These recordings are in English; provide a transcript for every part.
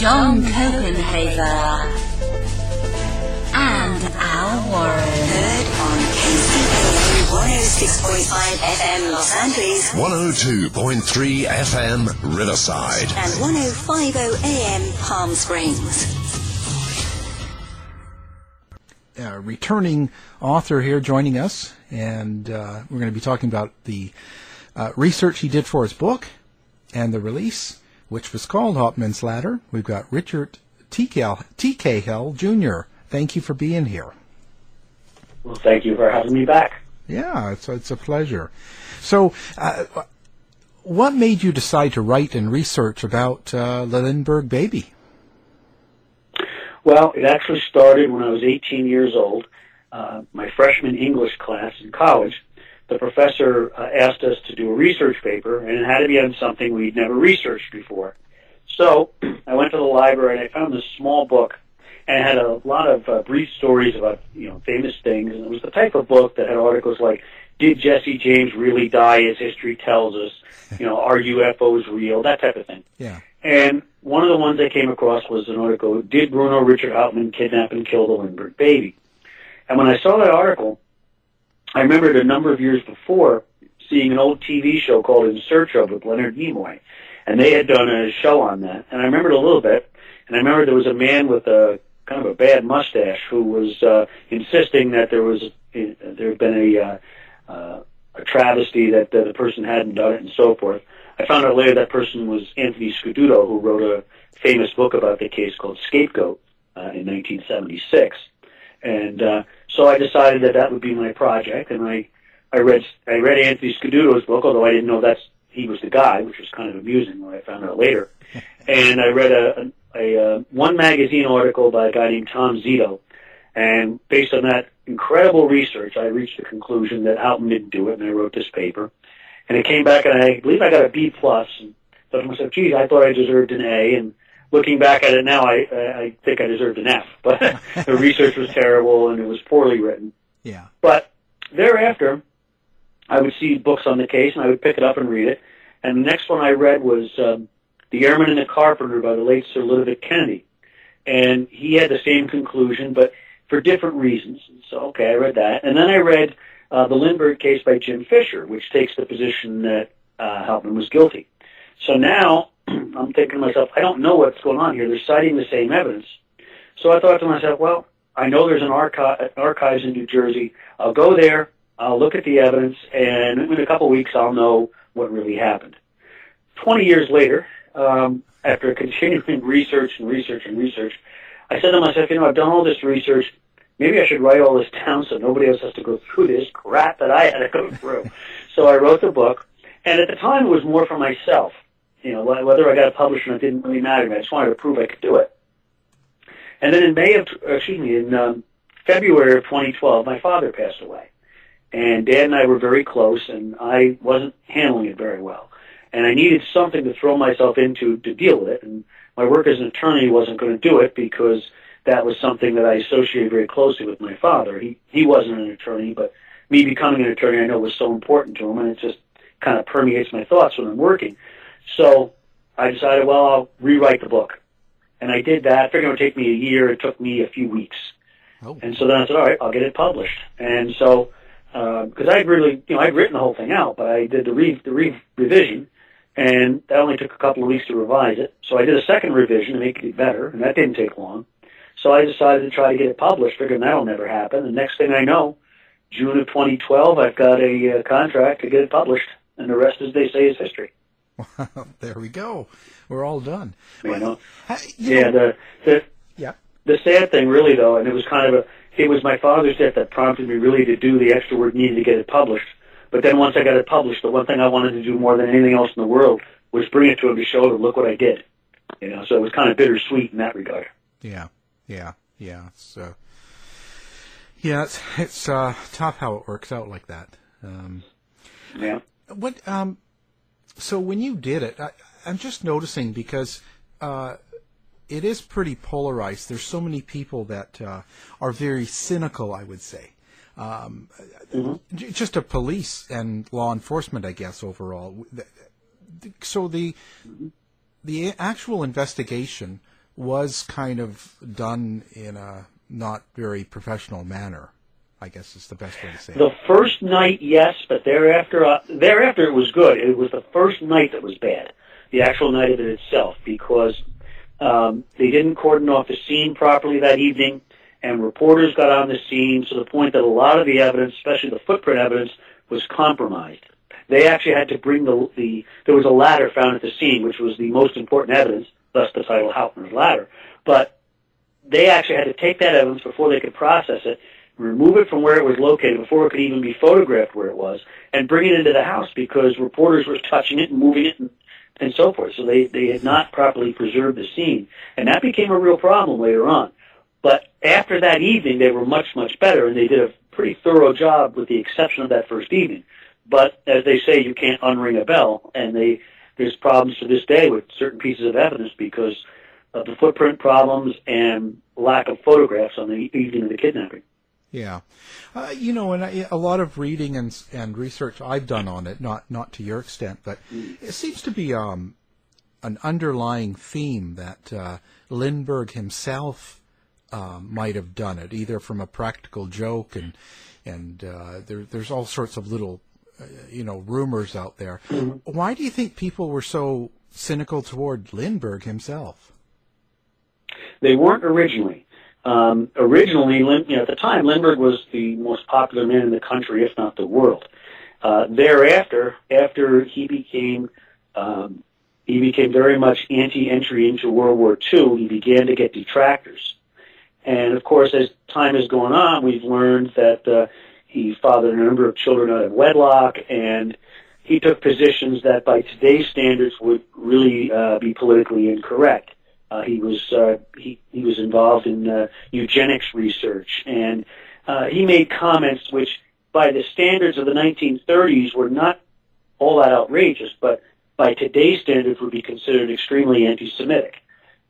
John Copenhaver, and Al Warren. Heard on KCAA 106.5 FM Los Angeles 102.3 FM Riverside. and 105.0 AM Palm Springs. uh, returning author here joining us, and uh, we're going to be talking about the uh, research he did for his book and the release, which was called Hauptmann's Ladder. We've got Richard T. Cahill T. Cahill Jr. Thank you for being here. Well, thank you for having me back. Yeah, it's it's a pleasure. So, uh, what made you decide to write and research about uh, the Lindbergh baby? Well, it actually started when I was 18 years old. Uh, my freshman English class in college, the professor uh, asked us to do a research paper, and it had to be on something we'd never researched before. So I went to the library and I found this small book, and it had a lot of uh, brief stories about you know famous things, and it was the type of book that had articles like "Did Jesse James really die as history tells us?" You know, "Are UFOs real?" That type of thing. Yeah. And one of the ones I came across was an article, Did Bruno Richard Hauptmann Kidnap and Kill the Lindbergh Baby? And when I saw that article, I remembered a number of years before seeing an old TV show called In Search of with Leonard Nimoy. And they had done a show on that. And I remembered a little bit. And I remember there was a man with a kind of a bad mustache who was uh, insisting that there was uh, there had been a uh, uh, a travesty that uh, the person hadn't done it and so forth. I found out later that person was Anthony Scaduto, who wrote a famous book about the case called Scapegoat uh, in 1976. And uh, so I decided that that would be my project, and I I read I read Anthony Scaduto's book, although I didn't know that's he was the guy, which was kind of amusing when I found out later. and I read a, a, a uh, one magazine article by a guy named Tom Zito, and based on that incredible research, I reached the conclusion that Hauptmann didn't do it, and I wrote this paper. And it came back, and I believe I got a B plus. And thought to myself, geez, I thought I deserved an A. And looking back at it now, I I think I deserved an F. But the research was terrible, and it was poorly written. Yeah. But thereafter, I would see books on the case, and I would pick it up and read it. And the next one I read was um, The Airman and the Carpenter by the late Sir Ludovic Kennedy. And he had the same conclusion, but for different reasons. So, okay, I read that. And then I read uh, The Lindbergh Case by Jim Fisher, which takes the position that uh, Hauptmann was guilty. So now I'm thinking to myself, I don't know what's going on here. They're citing the same evidence. So I thought to myself, well, I know there's an archi- archives in New Jersey. I'll go there. I'll look at the evidence, and in a couple of weeks, I'll know what really happened. Twenty years later, um, after continuing research and research and research, I said to myself, you know, I've done all this research. maybe I should write all this down so nobody else has to go through this crap that I had to go through. so I wrote the book, and at the time it was more for myself. You know, whether I got published or not didn't really matter to me. I just wanted to prove I could do it. And then in May of, excuse me, in um, February of 2012, my father passed away. And Dad and I were very close, and I wasn't handling it very well. And I needed something to throw myself into to deal with it. And my work as an attorney wasn't going to do it because that was something that I associated very closely with my father. He he wasn't an attorney, but me becoming an attorney I know was so important to him, and it just kind of permeates my thoughts when I'm working. So I decided, well, I'll rewrite the book, and I did that. I figured it would take me a year. It took me a few weeks, oh. and so then I said, all right, I'll get it published. And so because uh, I'd really, you know, I'd written the whole thing out, but I did the re the re- revision, and that only took a couple of weeks to revise it. So I did a second revision to make it better, and that didn't take long. So I decided to try to get it published, figuring that'll never happen. The next thing I know, June of 2012, I've got a uh, contract to get it published, and the rest, as they say, is history. there we go. We're all done. You know, yeah. The, the yeah. The sad thing, really, though, and it was kind of a, it was my father's death that prompted me really to do the extra work needed to get it published. But then once I got it published, the one thing I wanted to do more than anything else in the world was bring it to him to show him, look what I did. You know, so it was kind of bittersweet in that regard. Yeah, yeah, yeah. So, yeah, it's it's uh, tough how it works out like that. Um, yeah. What? Um. So when you did it, I, I'm just noticing because uh, it is pretty polarized. There's so many people that uh, are very cynical. I would say um, mm-hmm. just a police and law enforcement, I guess, overall. So the the actual investigation was kind of done in a not very professional manner. I guess is the best way to say it. The first night, yes, but thereafter, uh, thereafter it was good. It was the first night that was bad. The actual night of it itself, because um, they didn't cordon off the scene properly that evening and reporters got on the scene to the point that a lot of the evidence, especially the footprint evidence, was compromised. They actually had to bring the, the there was a ladder found at the scene, which was the most important evidence, thus the title Hauptmann's Ladder. But they actually had to take that evidence before they could process it, remove it from where it was located before it could even be photographed where it was, and bring it into the house because reporters were touching it and moving it and, and so forth. So they, they had not properly preserved the scene. And that became a real problem later on. But after that evening, they were much, much better, and they did a pretty thorough job with the exception of that first evening. But as they say, you can't unring a bell, and they there's problems to this day with certain pieces of evidence because of the footprint problems and lack of photographs on the evening of the kidnapping. Yeah, uh, you know, and I, a lot of reading and and research I've done on it, not not to your extent, but it seems to be um, an underlying theme that uh, Lindbergh himself um, might have done it, either from a practical joke and and uh, there, there's all sorts of little uh, you know rumors out there. Mm-hmm. Why do you think people were so cynical toward Lindbergh himself? They weren't originally. Um, originally, Lin, you know, at the time, Lindbergh was the most popular man in the country, if not the world. Uh, thereafter, after he became um, he became very much anti-entry into World War II, he began to get detractors. And of course, as time has gone on, we've learned that uh, he fathered a number of children out of wedlock, and he took positions that, by today's standards, would really uh, be politically incorrect. Uh, he was uh, he he was involved in uh, eugenics research, and uh, he made comments which, by the standards of the 1930s, were not all that outrageous, but by today's standards, would be considered extremely anti-Semitic.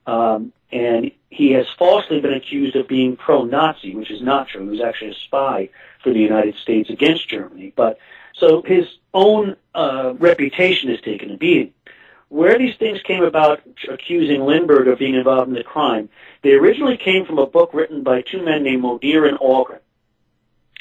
Um, and he has falsely been accused of being pro-Nazi, which is not true. He was actually a spy for the United States against Germany. But so his own uh, reputation has taken a beating. Where these things came about, accusing Lindbergh of being involved in the crime, they originally came from a book written by two men named Monier and Ahlgren,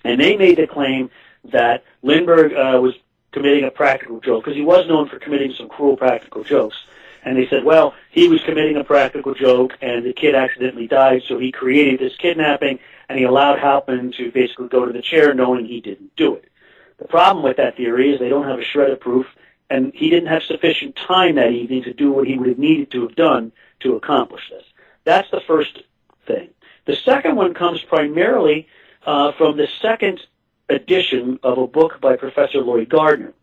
and they made the claim that Lindbergh uh, was committing a practical joke because he was known for committing some cruel practical jokes and they said, well, he was committing a practical joke, and the kid accidentally died, so he created this kidnapping, and he allowed Hauptmann to basically go to the chair knowing he didn't do it. The problem with that theory is they don't have a shred of proof, and he didn't have sufficient time that evening to do what he would have needed to have done to accomplish this. That's the first thing. The second one comes primarily uh, from the second edition of a book by Professor Lloyd Gardner.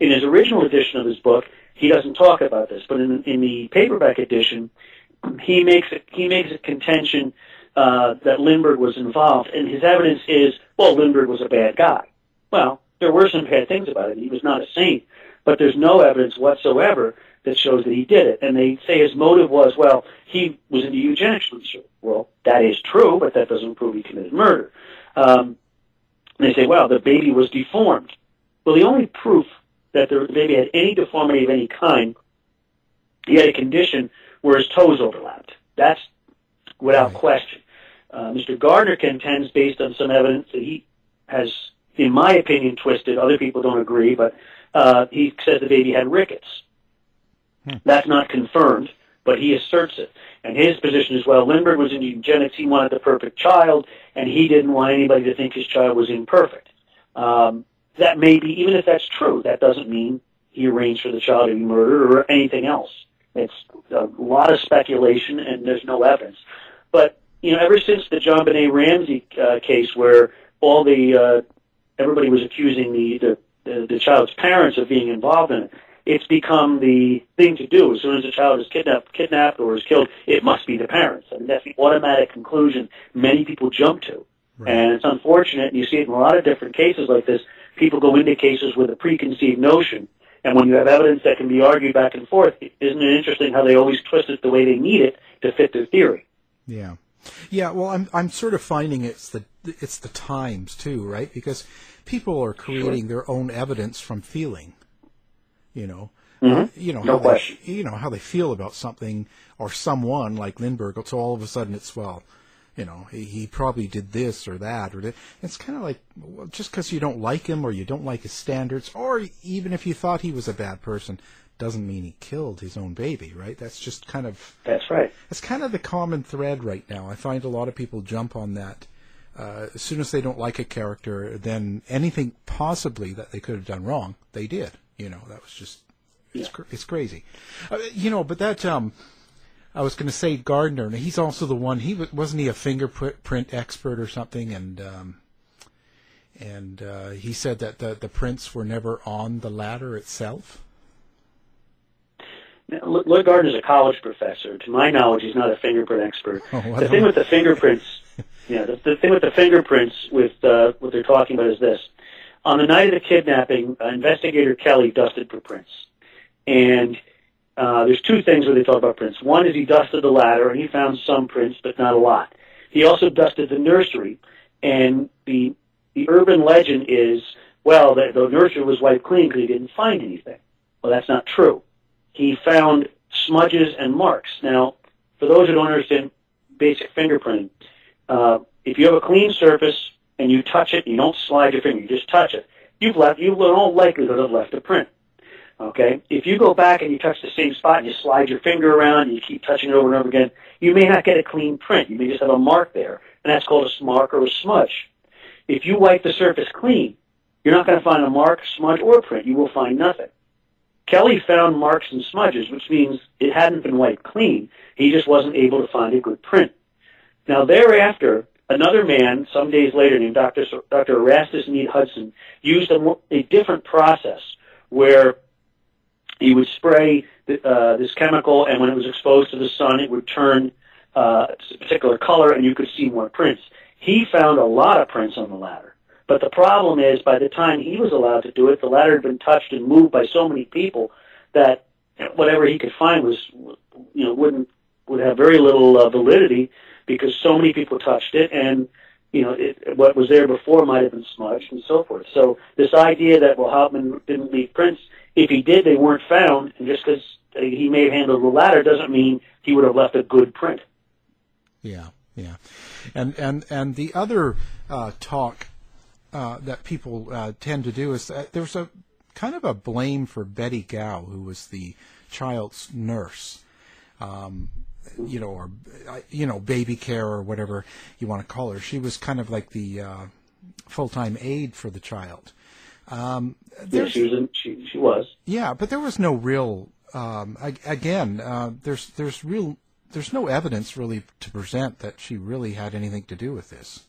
In his original edition of his book, he doesn't talk about this, but in, in the paperback edition, he makes a, he makes a contention uh, that Lindbergh was involved, and his evidence is, well, Lindbergh was a bad guy. Well, there were some bad things about it. He was not a saint, but there's no evidence whatsoever that shows that he did it. And they say his motive was, well, he was into eugenics research. Well, that is true, but that doesn't prove he committed murder. Um, they say, well, the baby was deformed. Well, the only proof that the baby had any deformity of any kind, he had a condition where his toes overlapped. That's without right. question. Uh, Mr. Gardner contends, based on some evidence that he has, in my opinion, twisted. Other people don't agree, but uh, he says the baby had rickets. Hmm. That's not confirmed, but he asserts it. And his position is, well, Lindbergh was in eugenics. He wanted the perfect child, and he didn't want anybody to think his child was imperfect. Um, that may be, even if that's true, that doesn't mean he arranged for the child to be murdered or anything else. It's a lot of speculation, and there's no evidence. But you know, ever since the JonBenét Ramsey uh, case, where all the uh, everybody was accusing the, the the the child's parents are being involved in it, it's become the thing to do. As soon as a child is kidnapped, kidnapped or is killed, it must be the parents. I mean, that's the automatic conclusion many people jump to. Right. And it's unfortunate, and you see it in a lot of different cases like this. People go into cases with a preconceived notion, and when you have evidence that can be argued back and forth, isn't it interesting how they always twist it the way they need it to fit their theory? Yeah, yeah. Well, I'm I'm sort of finding it's the it's the times too, right? Because people are creating sure. their own evidence from feeling you know, mm-hmm. uh, you know no how question. they, you know how they feel about something or someone like Lindbergh. So all of a sudden it's well, you know, he, he probably did this or that or that. It's kind of like well, just because you don't like him or you don't like his standards, or even if you thought he was a bad person, doesn't mean he killed his own baby, right? That's just kind of that's right. That's kind of the common thread right now. I find a lot of people jump on that. Uh, as soon as they don't like a character, then anything possibly that they could have done wrong, they did. You know, that was just it's cr- it's crazy. Uh, you know, but that um, I was going to say Gardner. And he's also the one. He wasn't he a fingerprint expert or something, and um, and uh, he said that the the prints were never on the ladder itself. Lloyd Gardner is a college professor. To my knowledge, he's not a fingerprint expert. Oh, the thing with the fingerprints, yeah, the, the thing with the fingerprints, with uh, what they're talking about is this: on the night of the kidnapping, uh, investigator Kelly dusted for prints. And uh, there's two things where they talk about prints. One is he dusted the ladder and he found some prints, but not a lot. He also dusted the nursery, and the the urban legend is, well, the, the nursery was wiped clean because he didn't find anything. Well, that's not true. He found smudges and marks. Now, for those who don't understand basic fingerprinting, uh, if you have a clean surface and you touch it, you don't slide your finger, you just touch it, you've left, you in all likelihood have left a print. Okay? If you go back and you touch the same spot and you slide your finger around and you keep touching it over and over again, you may not get a clean print. You may just have a mark there, and that's called a smudge or a smudge. If you wipe the surface clean, you're not going to find a mark, smudge, or print. You will find nothing. Kelly found marks and smudges, which means it hadn't been wiped clean. He just wasn't able to find a good print. Now, thereafter, Another man, some days later, named Dr. Dr. Erastus Mead Hudson, used a, a different process where he would spray the, uh, this chemical, and when it was exposed to the sun, it would turn uh, a particular color, and you could see more prints. He found a lot of prints on the ladder. But the problem is, by the time he was allowed to do it, the ladder had been touched and moved by so many people that whatever he could find was, you know, wouldn't would have very little uh, validity because so many people touched it and you know, it, what was there before might have been smudged and so forth. So this idea that well, didn't leave prints, if he did, they weren't found, and just because he may have handled the ladder doesn't mean he would have left a good print. Yeah, yeah, and and and the other uh, talk uh, that people uh, tend to do is that there's a kind of a blame for Betty Gow, who was the child's nurse. Um, you know, or uh, you know, baby care or whatever you want to call her. She was kind of like the uh, full-time aide for the child. Um, yeah, she was. In, she she was. Yeah, but there was no real. Um, again, uh, there's there's real there's no evidence really to present that she really had anything to do with this.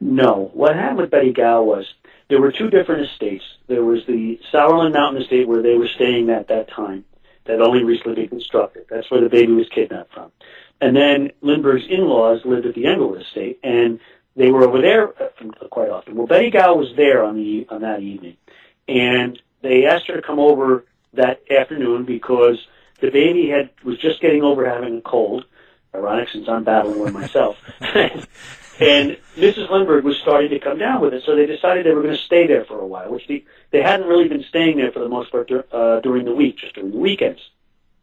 No. What happened with Betty Gow was there were two different estates. There was the Sourland Mountain estate where they were staying at that time, that only recently been constructed. That's where the baby was kidnapped from. And then Lindbergh's in-laws lived at the Englewood estate, and they were over there uh, quite often. Well, Betty Gow was there on the on that evening, and they asked her to come over that afternoon because the baby had was just getting over having a cold. Ironic, since I'm battling one myself. and Mrs. Lindbergh was starting to come down with it, so they decided they were going to stay there for a while, which they, they hadn't really been staying there for the most part uh, during the week, just during the weekends.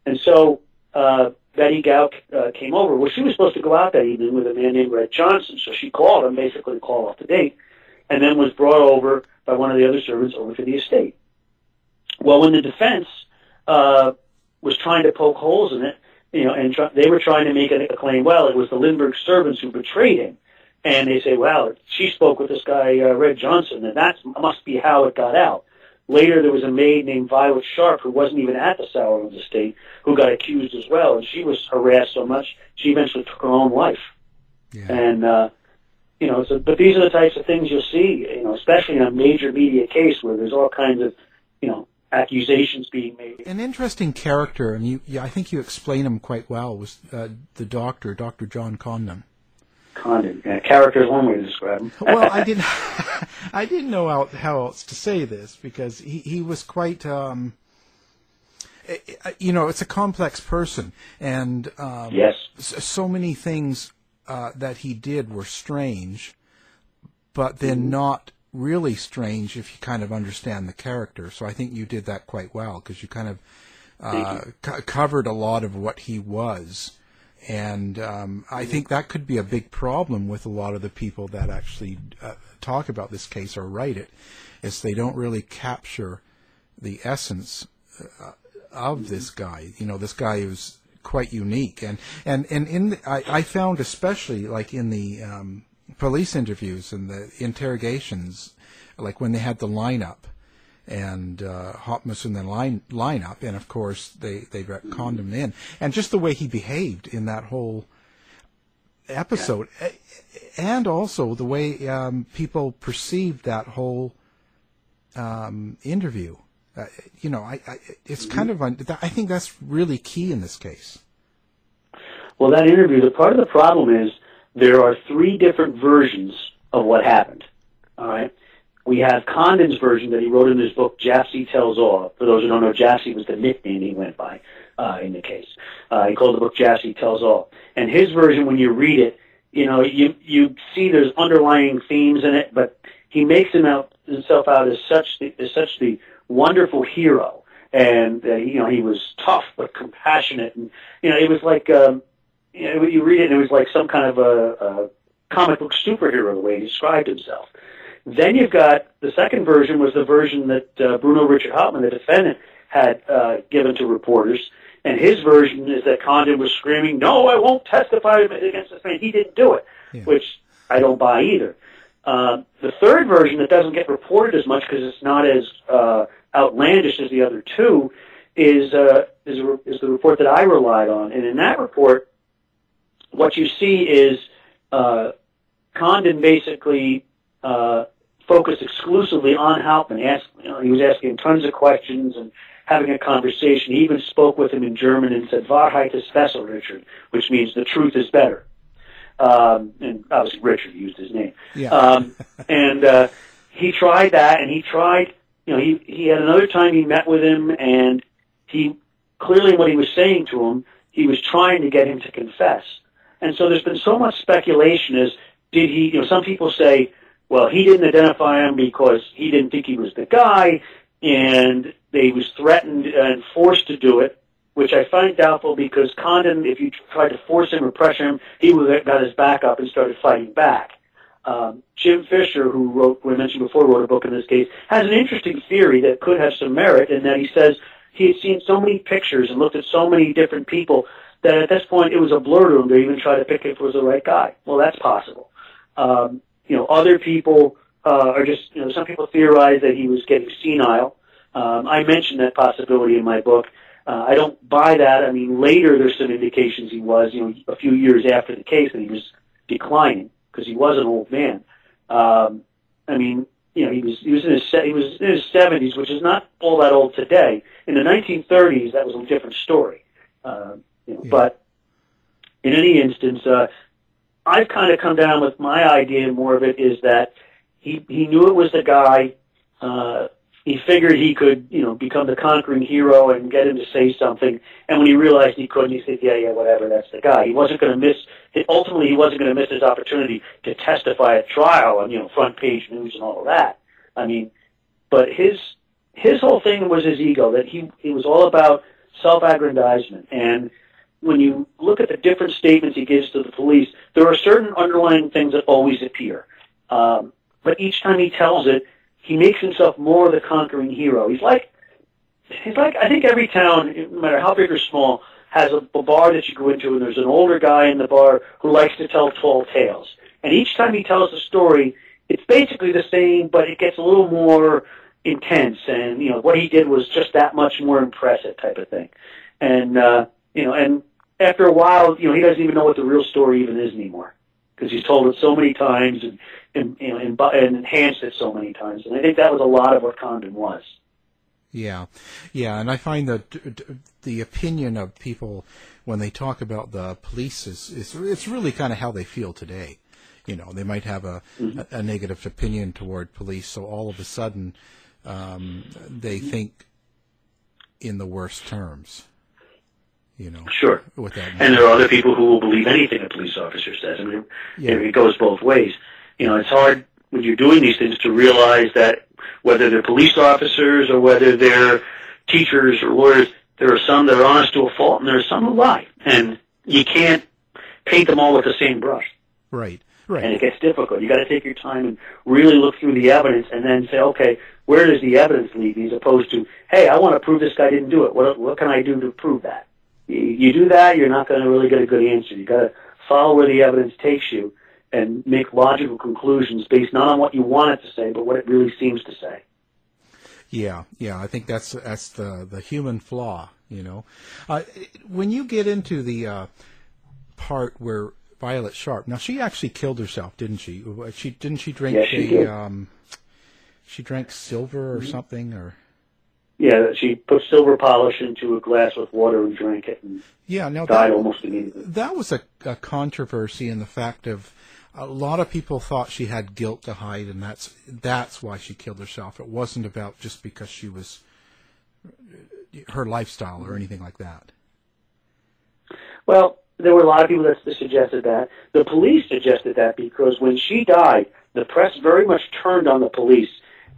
And so uh, Betty Gow uh, came over. Well, she was supposed to go out that evening with a man named Red Johnson, so she called him basically to call off the date, and then was brought over by one of the other servants over to the estate. Well, when the defense uh, was trying to poke holes in it, you know, and they were trying to make a claim, well, it was the Lindbergh servants who betrayed him. And they say, well, she spoke with this guy, uh, Red Johnson, and that must be how it got out. Later, there was a maid named Violet Sharpe who wasn't even at the Sourland estate who got accused as well, and she was harassed so much she eventually took her own life. Yeah. And uh, you know, so but these are the types of things you'll see, you know, especially in a major media case where there's all kinds of, you know, accusations being made. An interesting character, and you, yeah, I think you explain him quite well, was uh, the doctor, Dr. John Condon. Condon, yeah, character is one way to describe him. well, I didn't, I didn't know how, how else to say this because he, he was quite, um, eh, eh, you know, it's a complex person, and um, yes, so many things uh, that he did were strange, but then mm-hmm. not really strange if you kind of understand the character. So I think you did that quite well because you kind of uh, c- covered a lot of what he was. And um, I think that could be a big problem with a lot of the people that actually uh, talk about this case or write it, is they don't really capture the essence uh, of this guy. You know, this guy was quite unique, and and and in the, I, I found especially like in the um, police interviews and the interrogations, like when they had the lineup, and uh, Hauptmann's in the line lineup, and of course they they got Condon in, and just the way he behaved in that whole episode, yeah. and also the way um, people perceived that whole um, interview. Uh, you know, I, I it's kind of un- I think that's really key in this case. Well, that interview, the part of the problem is there are three different versions of what happened. All right. We have Condon's version that he wrote in his book, Jafsie Tells All. For those who don't know, Jafsie was the nickname he went by uh, in the case. Uh, he called the book Jafsie Tells All. And his version, when you read it, you know, you you see there's underlying themes in it, but he makes him out himself out as such the, as such the wonderful hero, and uh, you know he was tough but compassionate, and you know it was like um, you know you read it and it was like some kind of a, a comic book superhero the way he described himself. Then you've got the second version was the version that uh, Bruno Richard Hauptmann, the defendant, had uh, given to reporters. And his version is that Condon was screaming, "No, I won't testify against this man. He didn't do it," yeah. which I don't buy either. Uh, the third version that doesn't get reported as much because it's not as uh, outlandish as the other two is uh, is, is the report that I relied on. And in that report, what you see is uh, Condon basically uh, focused exclusively on Hauptmann. Asked, you know, he was asking tons of questions and having a conversation. He even spoke with him in German and said, Wahrheit ist besser, Richard, which means the truth is better. Um, and obviously Richard used his name. Yeah. Um, and uh, he tried that, and he tried, you know, he, he had another time he met with him, and he clearly what he was saying to him, he was trying to get him to confess. And so there's been so much speculation as did he, you know, some people say, well, he didn't identify him because he didn't think he was the guy, and they was threatened and forced to do it, which I find doubtful because Condon, if you tried to force him or pressure him, he would have got his back up and started fighting back. Um, Jim Fisher, who wrote, we mentioned before, wrote a book in this case, has an interesting theory that could have some merit in that he says he had seen so many pictures and looked at so many different people that at this point it was a blur to him to even try to pick if it was the right guy. Well, that's possible. Um, you know, other people uh, are just, you know, some people theorize that he was getting senile. Um, I mentioned that possibility in my book. Uh, I don't buy that. I mean, later there's some indications he was, you know, a few years after the case that he was declining because he was an old man. Um, I mean, you know, he was he was in his he was in his seventies, which is not all that old today. In the 1930s, that was a different story. Uh, you know, Yeah. But in any instance, uh, I've kind of come down with my idea. More of it is that he he knew it was the guy. Uh, he figured he could, you know, become the conquering hero and get him to say something. And when he realized he couldn't, he said, "Yeah, yeah, whatever. That's the guy." He wasn't going to miss. Ultimately, he wasn't going to miss his opportunity to testify at trial and you know front page news and all of that. I mean, but his his whole thing was his ego. That he it was all about self-aggrandizement. And when you look at the different statements he gives to the police, there are certain underlying things that always appear. Um, but each time he tells it, he makes himself more of the conquering hero. He's like, he's like, I think every town, no matter how big or small, has a, a bar that you go into, and there's an older guy in the bar who likes to tell tall tales. And each time he tells a story, it's basically the same, but it gets a little more intense. And you know, what he did was just that much more impressive, type of thing. And uh, you know, and after a while, you know, he doesn't even know what the real story even is anymore because he's told it so many times and and you know and, and enhanced it so many times. And I think that was a lot of what Condon was. Yeah, yeah, and I find that the opinion of people when they talk about the police is, is it's really kind of how they feel today. You know, they might have a, a, a negative opinion toward police, so all of a sudden um, they think in the worst terms. You know, Sure. With that, And there are other people who will believe anything a police officer says. I mean, Yeah. it goes both ways. You know, it's hard when you're doing these things to realize that whether they're police officers or whether they're teachers or lawyers, there are some that are honest to a fault and there are some who lie. And you can't paint them all with the same brush. right, Right. And it gets difficult. You got to take your time and really look through the evidence and then say, okay, where does the evidence lead me? As opposed to, hey, I want to prove this guy didn't do it. What, what can I do to prove that? You, do that, you're not going to really get a good answer. You got to follow where the evidence takes you and make logical conclusions based not on what you want it to say, but what it really seems to say. yeah, yeah. I think that's that's the the human flaw. You know, uh, when you get into the uh, part where Violet Sharpe, now she actually killed herself, didn't she? She didn't she drink she a did. um, she drank silver or something or Yeah, she put silver polish into a glass with water and drank it and yeah. Now died that, almost immediately. that was a, a controversy in the fact of a lot of people thought she had guilt to hide, and that's that's why she killed herself. It wasn't about just because she was her lifestyle or anything like that. Well, there were a lot of people that suggested that. The police suggested that because when she died, the press very much turned on the police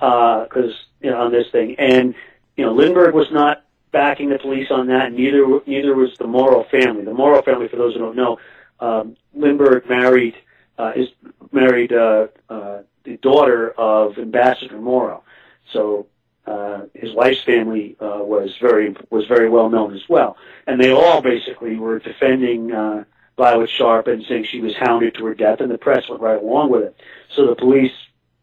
uh, because you know on this thing, and you know Lindbergh was not backing the police on that. Neither neither was the Morrow family. The Morrow family, for those who don't know, um, Lindbergh married uh, is married uh, uh, the daughter of Ambassador Morrow, so uh, his wife's family uh, was very was very well known as well, and they all basically were defending uh, Violet Sharpe and saying she was hounded to her death, and the press went right along with it. So the police,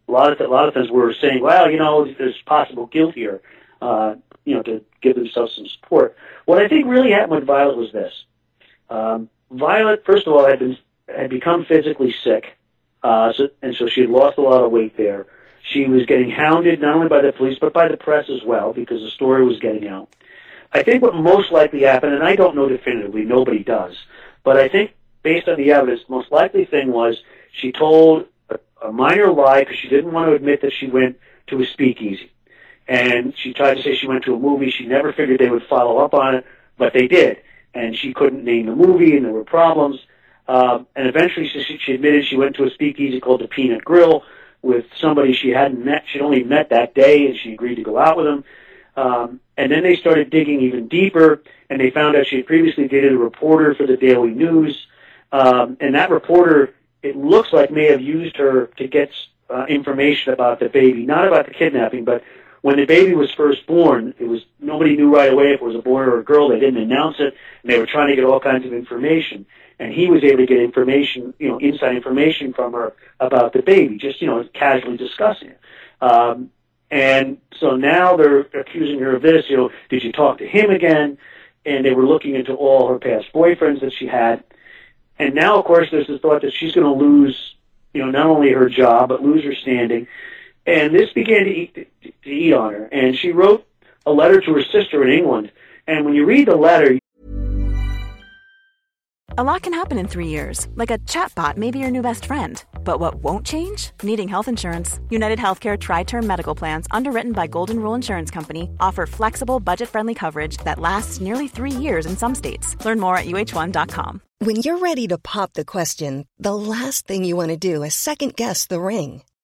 a lot of a lot of times, were saying, "Well, you know, there's possible guilt here," uh, you know, to give themselves some support. What I think really happened with Violet was this: um, Violet, first of all, had been had become physically sick, uh, so, and so she had lost a lot of weight there. She was getting hounded not only by the police but by the press as well because the story was getting out. I think what most likely happened, and I don't know definitively, nobody does, but I think based on the evidence, the most likely thing was she told a, a minor lie because she didn't want to admit that she went to a speakeasy. And she tried to say she went to a movie. She never figured they would follow up on it, but they did. And she couldn't name the movie, and there were problems. Um, and eventually, she, she admitted she went to a speakeasy called the Peanut Grill with somebody she hadn't met. She'd only met that day, and she agreed to go out with him. Um, and then they started digging even deeper, and they found out she had previously dated a reporter for the Daily News. Um, and that reporter, it looks like, may have used her to get uh, information about the baby, not about the kidnapping, but when the baby was first born, it was nobody knew right away if it was a boy or a girl. They didn't announce it, and they were trying to get all kinds of information. And he was able to get information, you know, inside information from her about the baby, just you know, casually discussing it. Um, And so now they're accusing her of this. You know, did you talk to him again? And they were looking into all her past boyfriends that she had. And now, of course, there's the thought that she's going to lose, you know, not only her job but lose her standing. And this began to eat, to eat on her. And she wrote a letter to her sister in England. And when you read the letter, a lot can happen in three years, like a chatbot may be your new best friend. But what won't change? Needing health insurance. United Healthcare Tri Term Medical Plans, underwritten by Golden Rule Insurance Company, offer flexible, budget friendly coverage that lasts nearly three years in some states. Learn more at uh1.com. When you're ready to pop the question, the last thing you want to do is second guess the ring.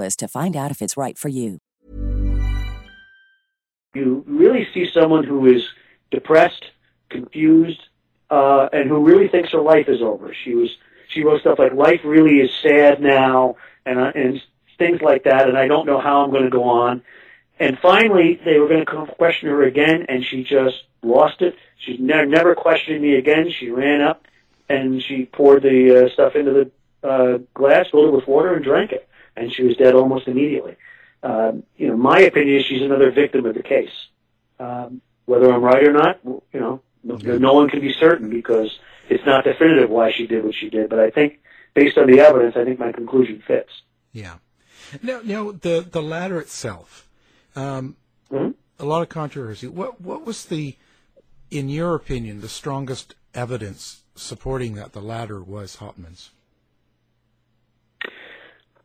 to find out if it's right for you. You really see someone who is depressed, confused, uh, and who really thinks her life is over. She was she wrote stuff like "Life really is sad now," and uh, and things like that. And I don't know how I'm going to go on. And finally, they were going to question her again, and she just lost it. She never never questioned me again. She ran up and she poured the uh, stuff into the uh, glass, filled it with water, and drank it and she was dead almost immediately. Um, you know, my opinion is she's another victim of the case. Um, whether I'm right or not, you know, no, no one can be certain because it's not definitive why she did what she did. But I think, based on the evidence, I think my conclusion fits. Yeah. Now, now the the ladder itself, um, mm-hmm. a lot of controversy. What what was the, in your opinion, the strongest evidence supporting that the ladder was Hauptmann's?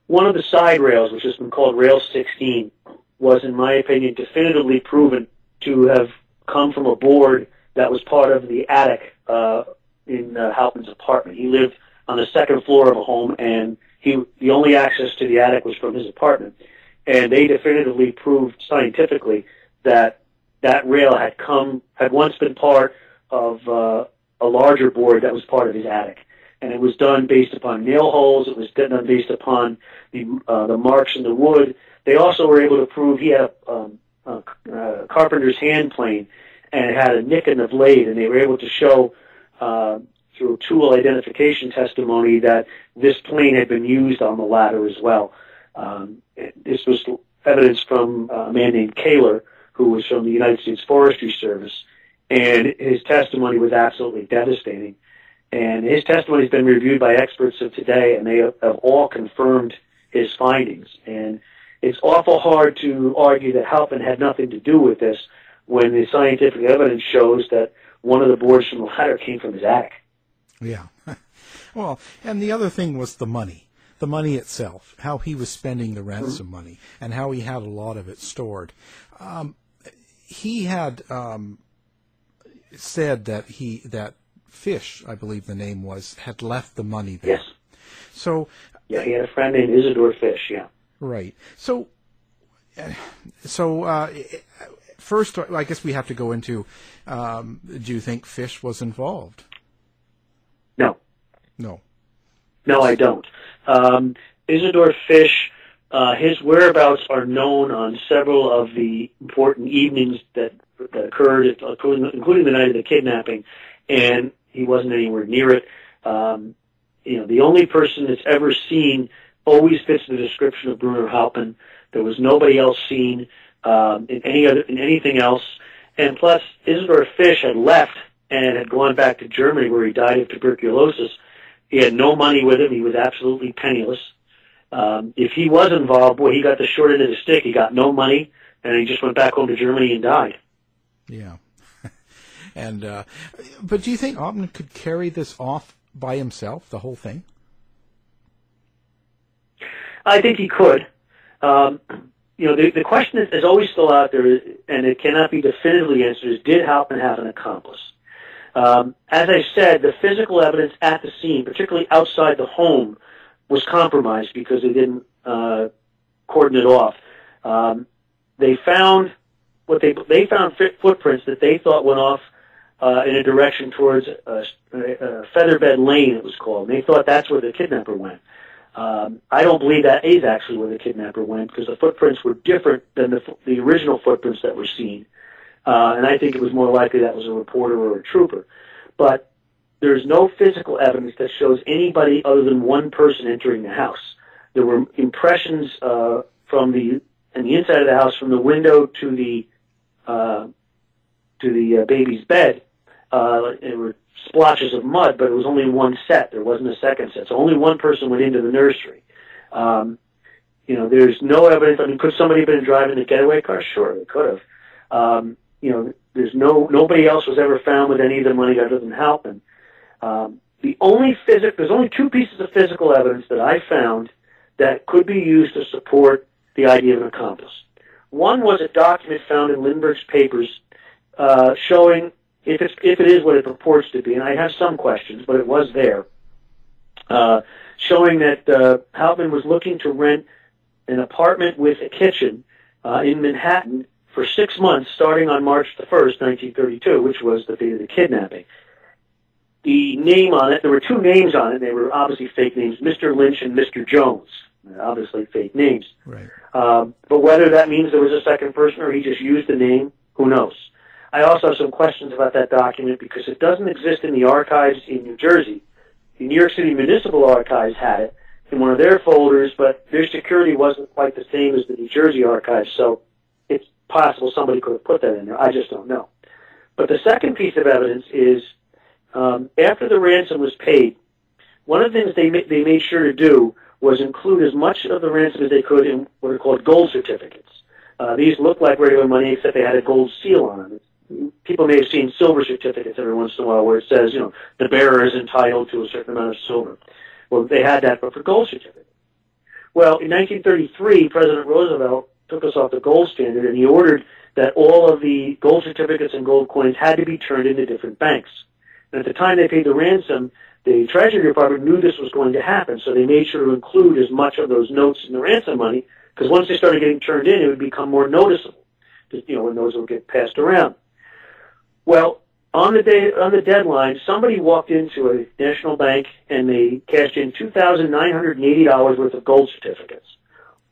One of the side rails, which has been called Rail 16, was, in my opinion, definitively proven to have come from a board that was part of the attic uh, in uh, Hauptmann's apartment. He lived on the second floor of a home, and he the only access to the attic was from his apartment. And they definitively proved scientifically that that rail had come had once been part of uh, a larger board that was part of his attic and it was done based upon nail holes. It was done based upon the uh, the marks in the wood. They also were able to prove he had a, um, a, a carpenter's hand plane, and it had a nick in the blade, and they were able to show uh, through tool identification testimony that this plane had been used on the ladder as well. Um, this was evidence from a man named Koehler, who was from the United States Forestry Service, and his testimony was absolutely devastating. And his testimony has been reviewed by experts of today, and they have, have all confirmed his findings. And it's awful hard to argue that Hauptmann had nothing to do with this when the scientific evidence shows that one of the boards from the ladder came from his attic. Yeah. well, and the other thing was the money. The money itself, how he was spending the ransom mm-hmm. money, and how he had a lot of it stored. Um, he had um, said that he that Fish, I believe the name was, had left the money there. Yes. So. Yeah, he had a friend named Isidore Fish. Yeah. Right. So. So uh, first, I guess we have to go into. Um, do you think Fish was involved? No. No. No, I don't. Um, Isidore Fish, uh, his whereabouts are known on several of the important evenings that, that occurred, including, including the night of the kidnapping, and he wasn't anywhere near it. Um, you know, the only person that's ever seen always fits the description of Bruno Hauptmann. There was nobody else seen um, in any other in anything else. And plus, Isidore Fish had left and had gone back to Germany where he died of tuberculosis. He had no money with him. He was absolutely penniless. Um, if he was involved, boy, he got the short end of the stick. He got no money, and he just went back home to Germany and died. Yeah. And uh, but do you think Hauptmann could carry this off by himself, the whole thing? I think he could. Um, you know, the, the question is, is always still out there, and it cannot be definitively answered, is did Hauptmann have an accomplice? Um, as I said, the physical evidence at the scene, particularly outside the home, was compromised because they didn't uh, cordon it off. Um, they found what they they found footprints that they thought went off uh, in a direction towards a, a, featherbed lane. It was called. And they thought that's where the kidnapper went. Um, I don't believe that is actually where the kidnapper went because the footprints were different than the the original footprints that were seen. Uh, and I think it was more likely that was a reporter or a trooper. But there's no physical evidence that shows anybody other than one person entering the house. There were impressions uh, from the and the inside of the house from the window to the uh, to the uh, baby's bed. Uh, there were splotches of mud, but it was only one set. There wasn't a second set, so only one person went into the nursery. Um, you know, there's no evidence. I mean, could somebody have been driving the getaway car? Sure, they could have. Um, you know, there's no nobody else was ever found with any of the money other than Hauptmann. Um, the only physical, there's only two pieces of physical evidence that I found that could be used to support the idea of an accomplice. One was a document found in Lindbergh's papers uh, showing if it's if it is what it purports to be, and I have some questions, but it was there, uh, showing that uh, Hauptmann was looking to rent an apartment with a kitchen uh, in Manhattan for six months, starting on March the first, 1932, which was the date of the kidnapping the name on it, there were two names on it. They were obviously fake names, Mr. Lynch and Mr. Jones. Obviously fake names. Right. Um, but whether that means there was a second person or he just used the name, who knows? I also have some questions about that document because it doesn't exist in the archives in New Jersey. The New York City Municipal Archives had it in one of their folders, but their security wasn't quite the same as the New Jersey archives, so it's possible somebody could have put that in there. I just don't know. But the second piece of evidence is um, after the ransom was paid, one of the things they ma- they made sure to do was include as much of the ransom as they could in what are called gold certificates. Uh, these looked like regular money, except they had a gold seal on them. People may have seen silver certificates every once in a while where it says, you know, the bearer is entitled to a certain amount of silver. Well, they had that, but for gold certificates. Well, in 1933, President Roosevelt took us off the gold standard, and he ordered that all of the gold certificates and gold coins had to be turned into different banks. And at the time they paid the ransom, the Treasury Department knew this was going to happen, so they made sure to include as much of those notes in the ransom money, because once they started getting turned in, it would become more noticeable. You know, when those would get passed around. Well, on the day on the deadline, somebody walked into a national bank and they cashed in two thousand nine hundred and eighty dollars worth of gold certificates.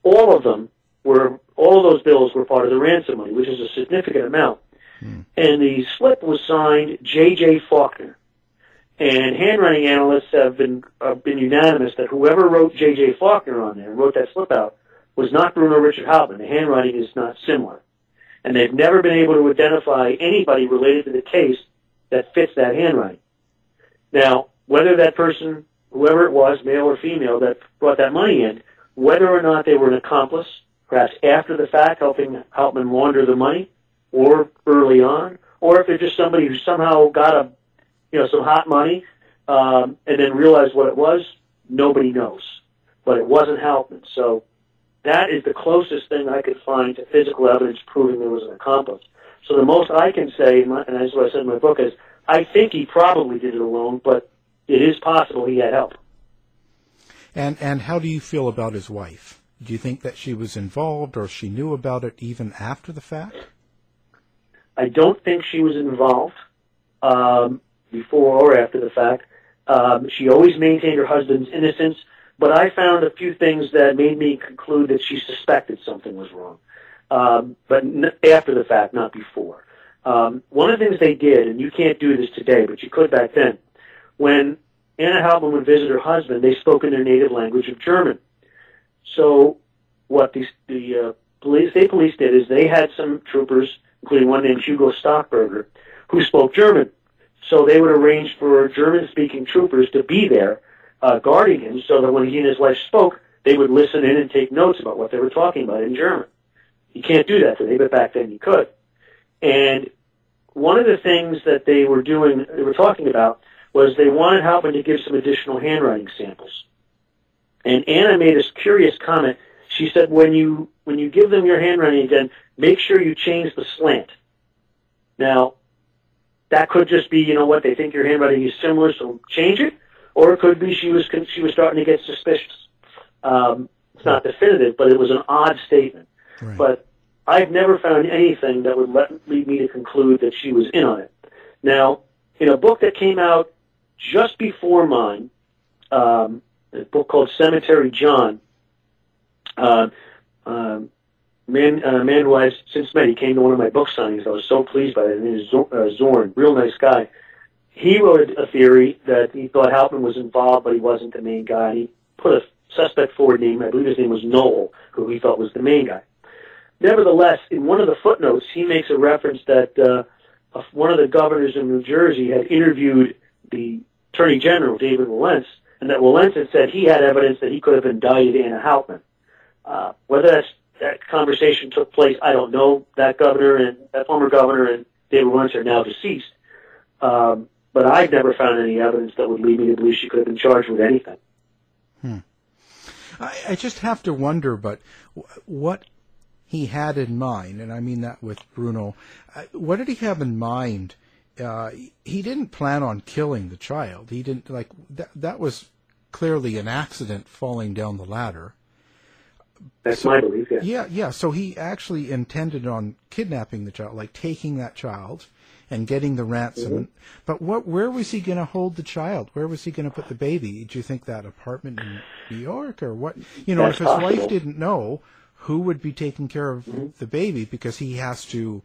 All of them were all of those bills were part of the ransom money, which is a significant amount. Hmm. And the slip was signed J.J. Faulkner. And handwriting analysts have been have been unanimous that whoever wrote J.J. Faulkner on there and wrote that slip out was not Bruno Richard Hauptmann. The handwriting is not similar. And they've never been able to identify anybody related to the case that fits that handwriting. Now, whether that person, whoever it was, male or female, that brought that money in, whether or not they were an accomplice, perhaps after the fact, helping Hauptmann launder the money, or early on, or if they're just somebody who somehow got a, you know, some hot money um, and then realized what it was, nobody knows. But it wasn't Hauptmann. So that is the closest thing I could find to physical evidence proving there was an accomplice. So the most I can say, and that's what I said in my book, is I think he probably did it alone, but it is possible he had help. And and how do you feel about his wife? Do you think that she was involved or she knew about it even after the fact? I don't think she was involved um, before or after the fact. Um, she always maintained her husband's innocence, but I found a few things that made me conclude that she suspected something was wrong. Um, but n- after the fact, not before. Um, one of the things they did, and you can't do this today, but you could back then, when Anna Hauptmann would visit her husband, they spoke in their native language of German. So what the, the uh, police, state police did is they had some troopers, including one named Hugo Stockberger, who spoke German. So they would arrange for German-speaking troopers to be there uh, guarding him so that when he and his wife spoke, they would listen in and take notes about what they were talking about in German. You can't do that today, but back then you could. And one of the things that they were doing, they were talking about, was they wanted Hauptmann to give some additional handwriting samples. And Anna made this curious comment. She said, when you, when you give them your handwriting again, make sure you change the slant. Now, that could just be, you know what, they think your handwriting is similar, so change it. Or it could be she was, she was starting to get suspicious. Um, it's not definitive, but it was an odd statement. Right. But I've never found anything that would let, lead me to conclude that she was in on it. Now, in a book that came out just before mine, um, a book called Cemetery John, uh, um, man, uh, man who I've since met, he came to one of my book signings. I was so pleased by it. His name is uh, Zorn, real nice guy. He wrote a theory that he thought Hauptmann was involved, but he wasn't the main guy. He put a suspect forward name. I believe his name was Noel, who he thought was the main guy. Nevertheless, in one of the footnotes, he makes a reference that uh, one of the governors in New Jersey had interviewed the Attorney General, David Wilentz, and that Wilentz had said he had evidence that he could have indicted Anna Hauptmann. Uh, whether that's, that conversation took place, I don't know. That governor and that former governor and David Wilentz are now deceased. Um, but I've never found any evidence that would lead me to believe she could have been charged with anything. Hmm. I, I just have to wonder, but what he had in mind, and I mean that with Bruno, uh, what did he have in mind? Uh, he didn't plan on killing the child. He didn't like that. That was clearly an accident falling down the ladder. That's So- my belief. Yeah. Yeah, yeah. So he actually intended on kidnapping the child, like taking that child and getting the ransom. Mhm. But what? Where was he going to hold the child? Where was he going to put the baby? Do you think that apartment in New York or what? You know, That's if his wife didn't know, who would be taking care of the baby because he has to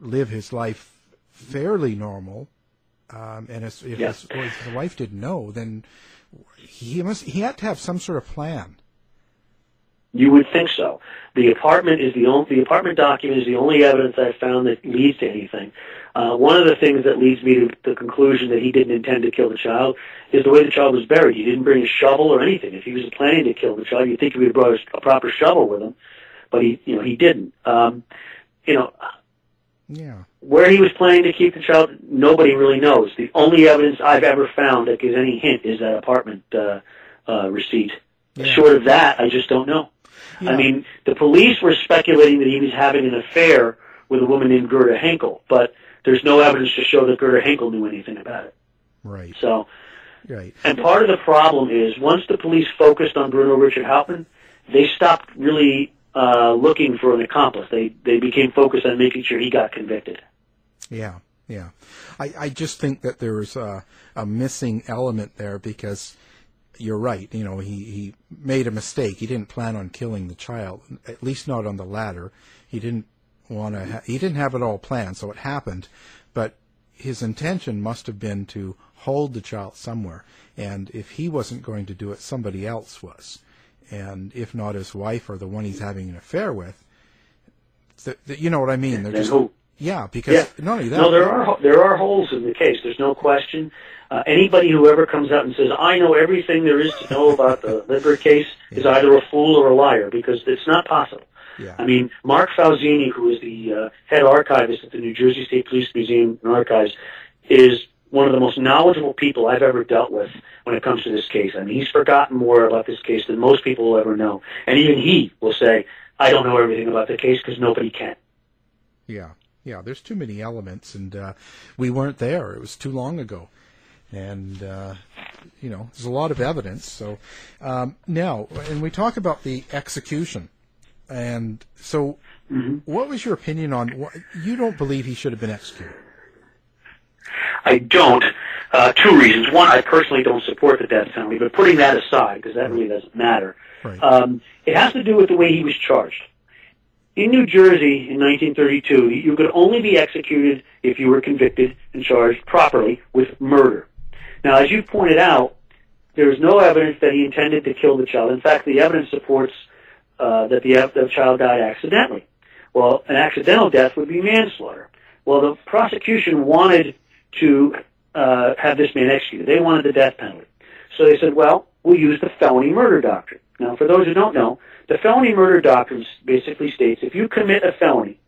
live his life fairly normal. Um, and his, if, Yeah. his, if his wife didn't know, then he must he had to have some sort of plan. You would think so. The apartment is the only the apartment document is the only evidence I've found that leads to anything. Uh, one of the things that leads me to the conclusion that he didn't intend to kill the child is the way the child was buried. He didn't bring a shovel or anything. If he was planning to kill the child, you'd think he would have brought a, proper shovel with him, but he, you know, he didn't. Um, you know, Yeah. where he was planning to keep the child, nobody really knows. The only evidence I've ever found that gives any hint is that apartment uh, uh, receipt. Yeah. Short of that, I just don't know. Yeah. I mean, the police were speculating that he was having an affair with a woman named Gerda Henkel, but there's no evidence to show that Gerda Henkel knew anything about it. Right. So, Right. and part of the problem is once the police focused on Bruno Richard Hauptmann, they stopped really uh, looking for an accomplice. They they became focused on making sure he got convicted. Yeah, yeah. I, I just think that there's a, a missing element there because you're right. You know, he, he made a mistake. He didn't plan on killing the child, at least not on the ladder. He didn't want to. Ha- he didn't have it all planned, so it happened. But his intention must have been to hold the child somewhere, and if he wasn't going to do it, somebody else was, and if not his wife or the one he's having an affair with. th th you know what I mean? They're just who? yeah, because Yeah. not only that. No, there are there are holes in the case. There's no question. Uh, anybody who ever comes out and says, "I know everything there is to know about the Lindbergh case," is either a fool or a liar because it's not possible. Yeah. I mean, Mark Falzini, who is the uh, head archivist at the New Jersey State Police Museum and Archives, is one of the most knowledgeable people I've ever dealt with when it comes to this case. I mean, he's forgotten more about this case than most people will ever know, and even he will say, "I don't know everything about the case because nobody can." Yeah, Yeah, there's too many elements, and uh, we weren't there. It was too long ago, and uh, you know, there's a lot of evidence. So um, now, and we talk about the execution, and so, Mm-hmm. what was your opinion on? What, you don't believe he should have been executed? I don't. Uh, two reasons. One, I personally don't support the death penalty, but putting that aside, because that really doesn't matter, Right. um, it has to do with the way he was charged. In New Jersey in 1932, you could only be executed if you were convicted and charged properly with murder. Now, as you pointed out, there is no evidence that he intended to kill the child. In fact, the evidence supports uh, that the, the child died accidentally. Well, an accidental death would be manslaughter. Well, the prosecution wanted to uh, have this man executed. They wanted the death penalty. So they said, well, we'll use the felony murder doctrine. Now, for those who don't know, the felony murder doctrine basically states if you commit a felony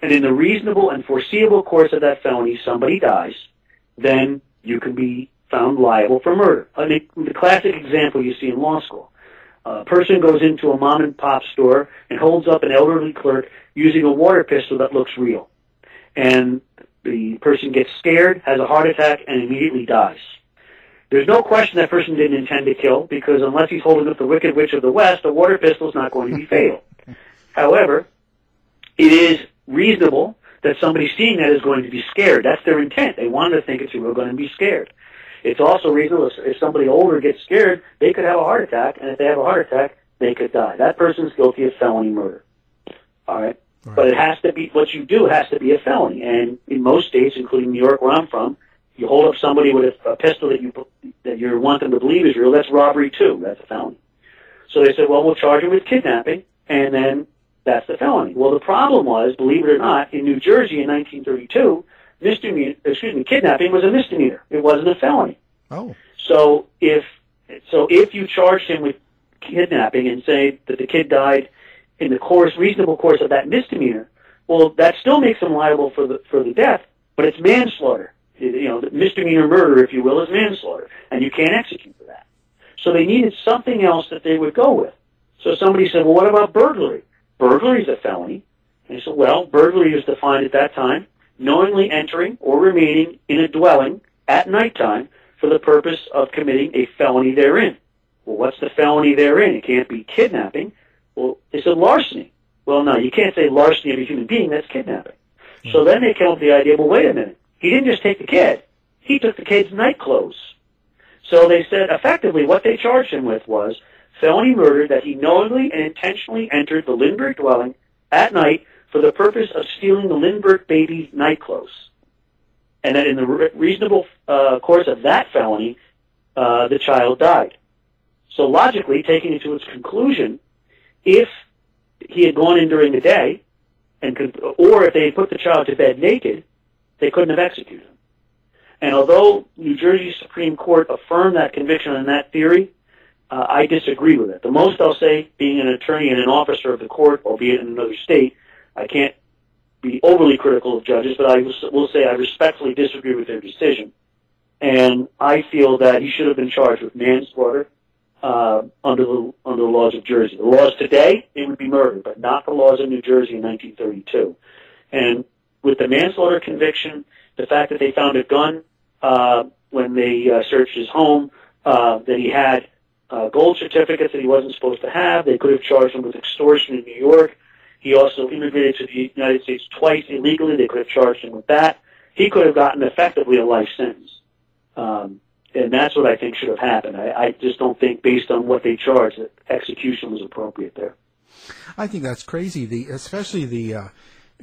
and in the reasonable and foreseeable course of that felony somebody dies, then you can be found liable for murder. I mean, the classic example you see in law school. A person goes into a mom and pop store and holds up an elderly clerk using a water pistol that looks real. And the person gets scared, has a heart attack, and immediately dies. There's no question that person didn't intend to kill because unless he's holding up the Wicked Witch of the West, a water pistol is not going to be fatal. However, it is reasonable that somebody seeing that is going to be scared. That's their intent. They wanted to think it's we're going to be scared. It's also reasonable if, if somebody older gets scared, they could have a heart attack, and if they have a heart attack, they could die. That person's guilty of felony murder. All right. But it has to be what you do has to be a felony, and in most states, including New York, where I'm from, you hold up somebody with a, a pistol that you that you want them to believe is real. That's robbery too. That's a felony. So they said, well, we'll charge him with kidnapping, and then that's the felony. Well, the problem was, believe it or not, in New Jersey in 1932, misdemeanor, excuse me, kidnapping was a misdemeanor. It wasn't a felony. Oh. So if so, if you charged him with kidnapping and say that the kid died in the course, reasonable course of that misdemeanor, well, that still makes him liable for the for the death, but it's manslaughter. You know, the misdemeanor murder, if you will, is manslaughter, and you can't execute for that. So they needed something else that they would go with. So somebody said, well, what about burglary? Burglary is a felony. And he said, well, burglary is defined at that time, knowingly entering or remaining in a dwelling at nighttime for the purpose of committing a felony therein. Well, what's the felony therein? It can't be kidnapping. Well, they said larceny. Well, no, you can't say larceny of a human being. That's kidnapping. So hmm. then they came up with the idea, well, wait a minute. He didn't just take the kid. He took the kid's night clothes. So they said, effectively, what they charged him with was felony murder that he knowingly and intentionally entered the Lindbergh dwelling at night for the purpose of stealing the Lindbergh baby's night clothes. And that in the re- reasonable uh, course of that felony, uh, the child died. So logically, taking it to its conclusion, if he had gone in during the day, and could, or if they had put the child to bed naked, they couldn't have executed him. And although New Jersey Supreme Court affirmed that conviction on that theory, uh, I disagree with it. The most I'll say, being an attorney and an officer of the court, albeit in another state, I can't be overly critical of judges, but I will say I respectfully disagree with their decision. And I feel that he should have been charged with manslaughter uh, under the under the laws of Jersey. The laws today, it would be murder, but not the laws of New Jersey in 1932. And with the manslaughter conviction, the fact that they found a gun uh, when they uh, searched his home, uh, that he had uh, gold certificates that he wasn't supposed to have, they could have charged him with extortion in New York. He also immigrated to the United States twice illegally. They could have charged him with that. He could have gotten effectively a life sentence. Um, and that's what I think should have happened. I, I just don't think, based on what they charged, that execution was appropriate there. I think that's crazy. The especially the uh,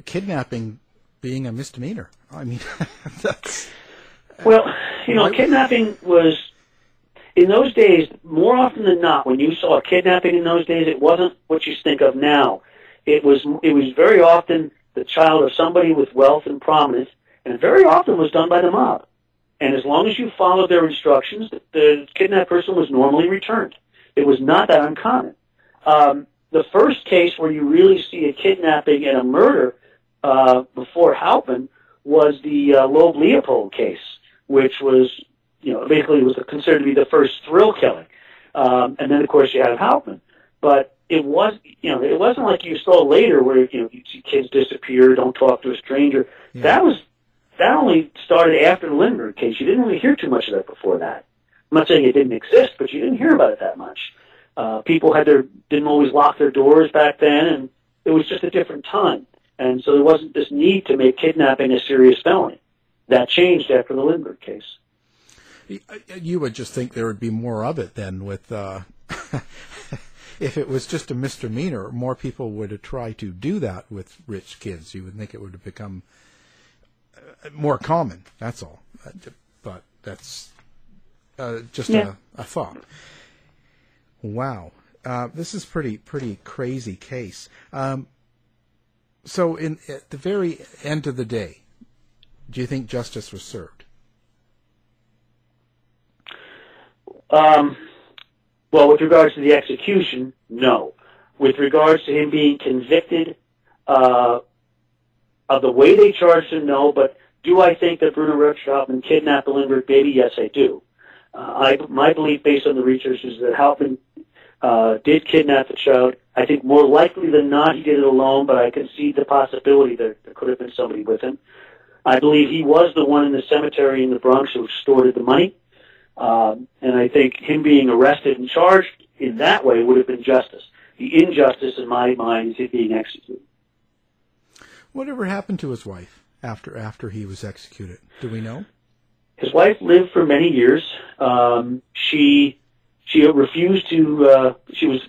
kidnapping being a misdemeanor. I mean, that's well, you know, kidnapping was in those days more often than not. When you saw a kidnapping in those days, it wasn't what you think of now. It was it was very often the child of somebody with wealth and prominence, and very often was done by the mob. And as long as you followed their instructions, the, kidnapped person was normally returned. It was not that uncommon. Um, the first case where you really see a kidnapping and a murder uh, before Hauptmann was the uh, Loeb Leopold case, which was, you know, basically was considered to be the first thrill killing. Um, and then, of course, you had Hauptmann. But it was, you know, it wasn't like you saw later where you know you see kids disappear, don't talk to a stranger. Yeah. That was that only started after the Lindbergh case. You didn't really hear too much of that before that. I'm not saying it didn't exist, but you didn't hear about it that much. Uh, people had their didn't always lock their doors back then, and it was just a different time. And so there wasn't this need to make kidnapping a serious felony. That changed after the Lindbergh case. You would just think there would be more of it then with, uh, if it was just a misdemeanor, more people would have tried to do that with rich kids. You would think it would have become uh, more common. That's all. Uh, But that's uh, just Yeah. a, a thought. Wow. Uh, this is pretty, pretty crazy case. Um, so in, at the very end of the day, do you think justice was served? Um, well, with regards to the execution, no. With regards to him being convicted uh, of the way they charged him, no. But do I think that Bruno Hauptmann kidnapped the Lindbergh baby? Yes, I do. Uh, I, my belief, based on the research, is that Hauptmann uh, did kidnap the child. I think more likely than not he did it alone, but I can see the possibility that there could have been somebody with him. I believe he was the one in the cemetery in the Bronx who extorted the money. Um, and I think him being arrested and charged in that way would have been justice. The injustice, in my mind, is him being executed. Whatever happened to his wife after after he was executed? Do we know? His wife lived for many years. Um, she she refused to. Uh, she was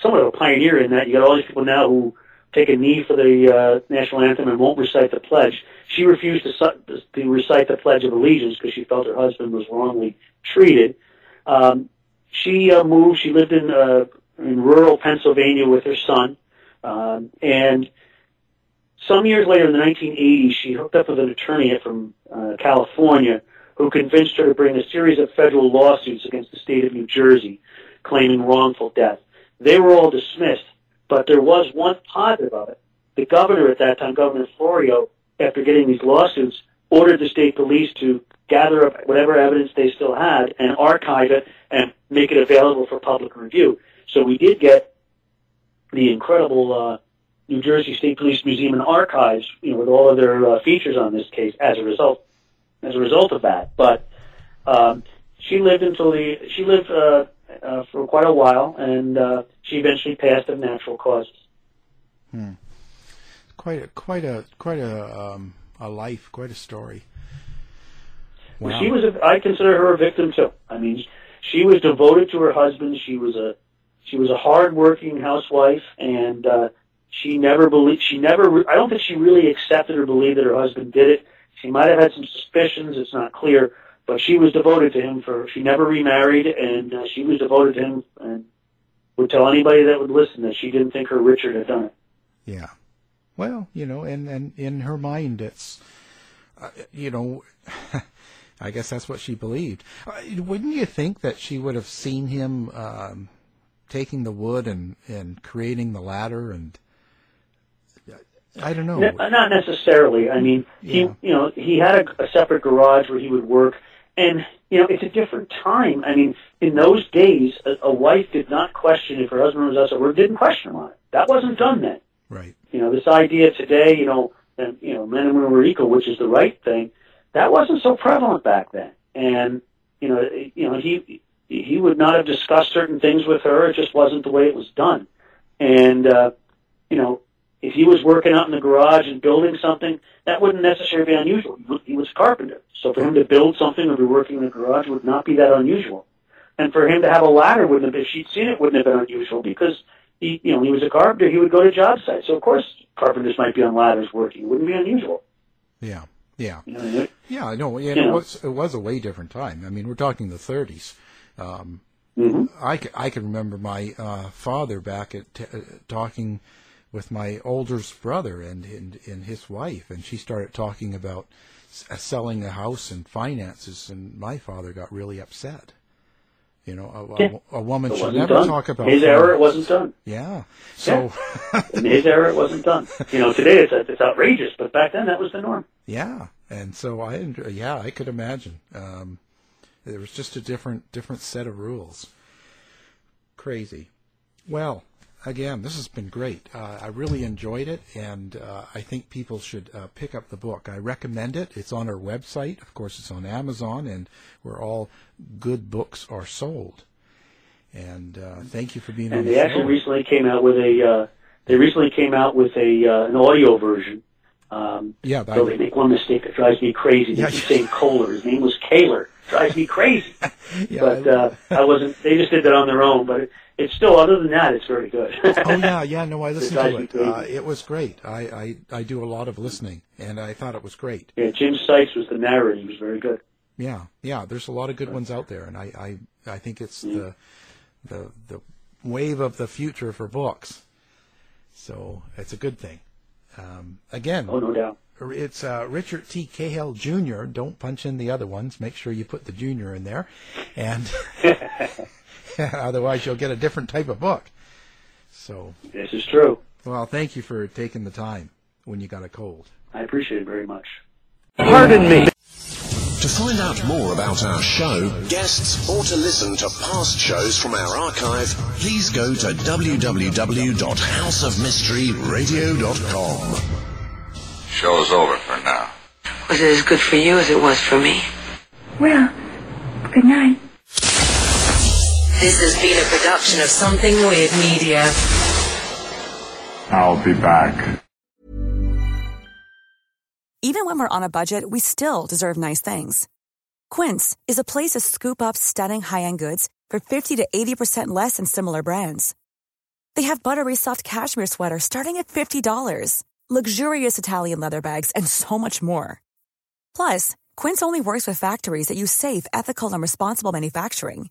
somewhat of a pioneer in that. You got all these people now who take a knee for the uh, national anthem and won't recite the pledge. She refused to, su- to recite the Pledge of Allegiance because she felt her husband was wrongly treated. Um, she uh, moved. She lived in uh, in rural Pennsylvania with her son, um, and some years later, in the 1980s, she hooked up with an attorney from uh, California who convinced her to bring a series of federal lawsuits against the state of New Jersey, claiming wrongful death. They were all dismissed, but there was one positive of it. The governor at that time, Governor Florio, after getting these lawsuits, ordered the state police to gather up whatever evidence they still had and archive it and make it available for public review. So we did get the incredible uh, New Jersey State Police Museum and Archives, you know, with all of their uh, features on this case as a result as a result of that. But um, she lived until the she lived uh, uh, for quite a while, and uh, she eventually passed of natural causes. Hmm. Quite a quite a quite a um, a life, quite a story. Wow. She was. A, I consider her a victim too. I mean, she was devoted to her husband. She was a she was a hardworking housewife, and uh, she never believed. She never. I don't think she really accepted or believed that her husband did it. She might have had some suspicions. It's not clear, but she was devoted to him. For she never remarried, and uh, she was devoted to him, and would tell anybody that would listen that she didn't think her Richard had done it. Yeah. Well, you know, and and in her mind, it's, uh, you know, I guess that's what she believed. Uh, wouldn't you think that she would have seen him um, taking the wood and and creating the ladder and I don't know. Not necessarily. I mean, Yeah. he, you know, he had a, a separate garage where he would work, and you know, it's a different time. I mean, in those days, a, a wife did not question if her husband was outside work. Didn't question on it. That wasn't done then. Right. You know, this idea today, you know, that you know, men and women were equal, which is the right thing. That wasn't so prevalent back then, and you know, you know, he he would not have discussed certain things with her. It just wasn't the way it was done, and uh, you know, if he was working out in the garage and building something, that wouldn't necessarily be unusual. He was a carpenter, so for him to build something or be working in the garage would not be that unusual. And for him to have a ladder wouldn't have, if she'd seen it, wouldn't have been unusual because he, you know, he was a carpenter. He would go to job sites, so of course carpenters might be on ladders working. It wouldn't be unusual. Yeah. Yeah. You know, Yeah, I know. Yeah, it was it was a way different time. I mean, we're talking the 30s. Um, Mhm. I, I can remember my uh, father back at t- uh, talking with my oldest brother and, and and his wife, and she started talking about s- uh, selling a house and finances, and my father got really upset. You know, a, a- Yeah. a, woman should never done. talk about His error. it wasn't done. Yeah. So. In his error it wasn't done. You know, today it's it's outrageous, but back then that was the norm. Yeah, and so I yeah I could imagine. Um, there was just a different different set of rules. Crazy. Well, again, this has been great. Uh, I really enjoyed it, and uh, I think people should uh, pick up the book. I recommend it. It's on our website. Of course, it's on Amazon, and where all good books are sold. And uh, thank you for being on And the they show. actually recently came out with a. Uh, they recently came out with a uh, an audio version. Um, Yeah, so they make one mistake that drives me crazy. They Yeah. keep saying Kohler. His name was Kaler. Drives me crazy. Yeah, but I- uh, I wasn't. They just did that on their own. But it, it's still, other than that, it's very good. oh yeah, yeah. No, I listened to it. Uh, it was great. I, I I do a lot of listening, and I thought it was great. yeah, Jim Sykes was the narrator. He was very good. Yeah, yeah. There's a lot of good ones out there, and I I, I think it's the the the wave of the future for books. So it's a good thing. Um, again, Oh, no doubt. it's uh, Richard T. Cahill Jr. Don't punch in the other ones. Make sure you put the junior in there, and otherwise you'll get a different type of book. So This is true. well, thank you for taking the time when you got a cold. I appreciate it very much. Pardon me. To find out more about our show, guests, or to listen to past shows from our archive, please go to www.houseofmysteryradio.com. Show's over for now. Was it as good for you as it was for me? Well, good night. This has been a production of Something Weird Media. I'll be back. Even when we're on a budget, we still deserve nice things. Quince is a place to scoop up stunning high-end goods for 50 to 80% less than similar brands. They have buttery soft cashmere sweaters starting at $50, luxurious Italian leather bags, and so much more. Plus, Quince only works with factories that use safe, ethical, and responsible manufacturing.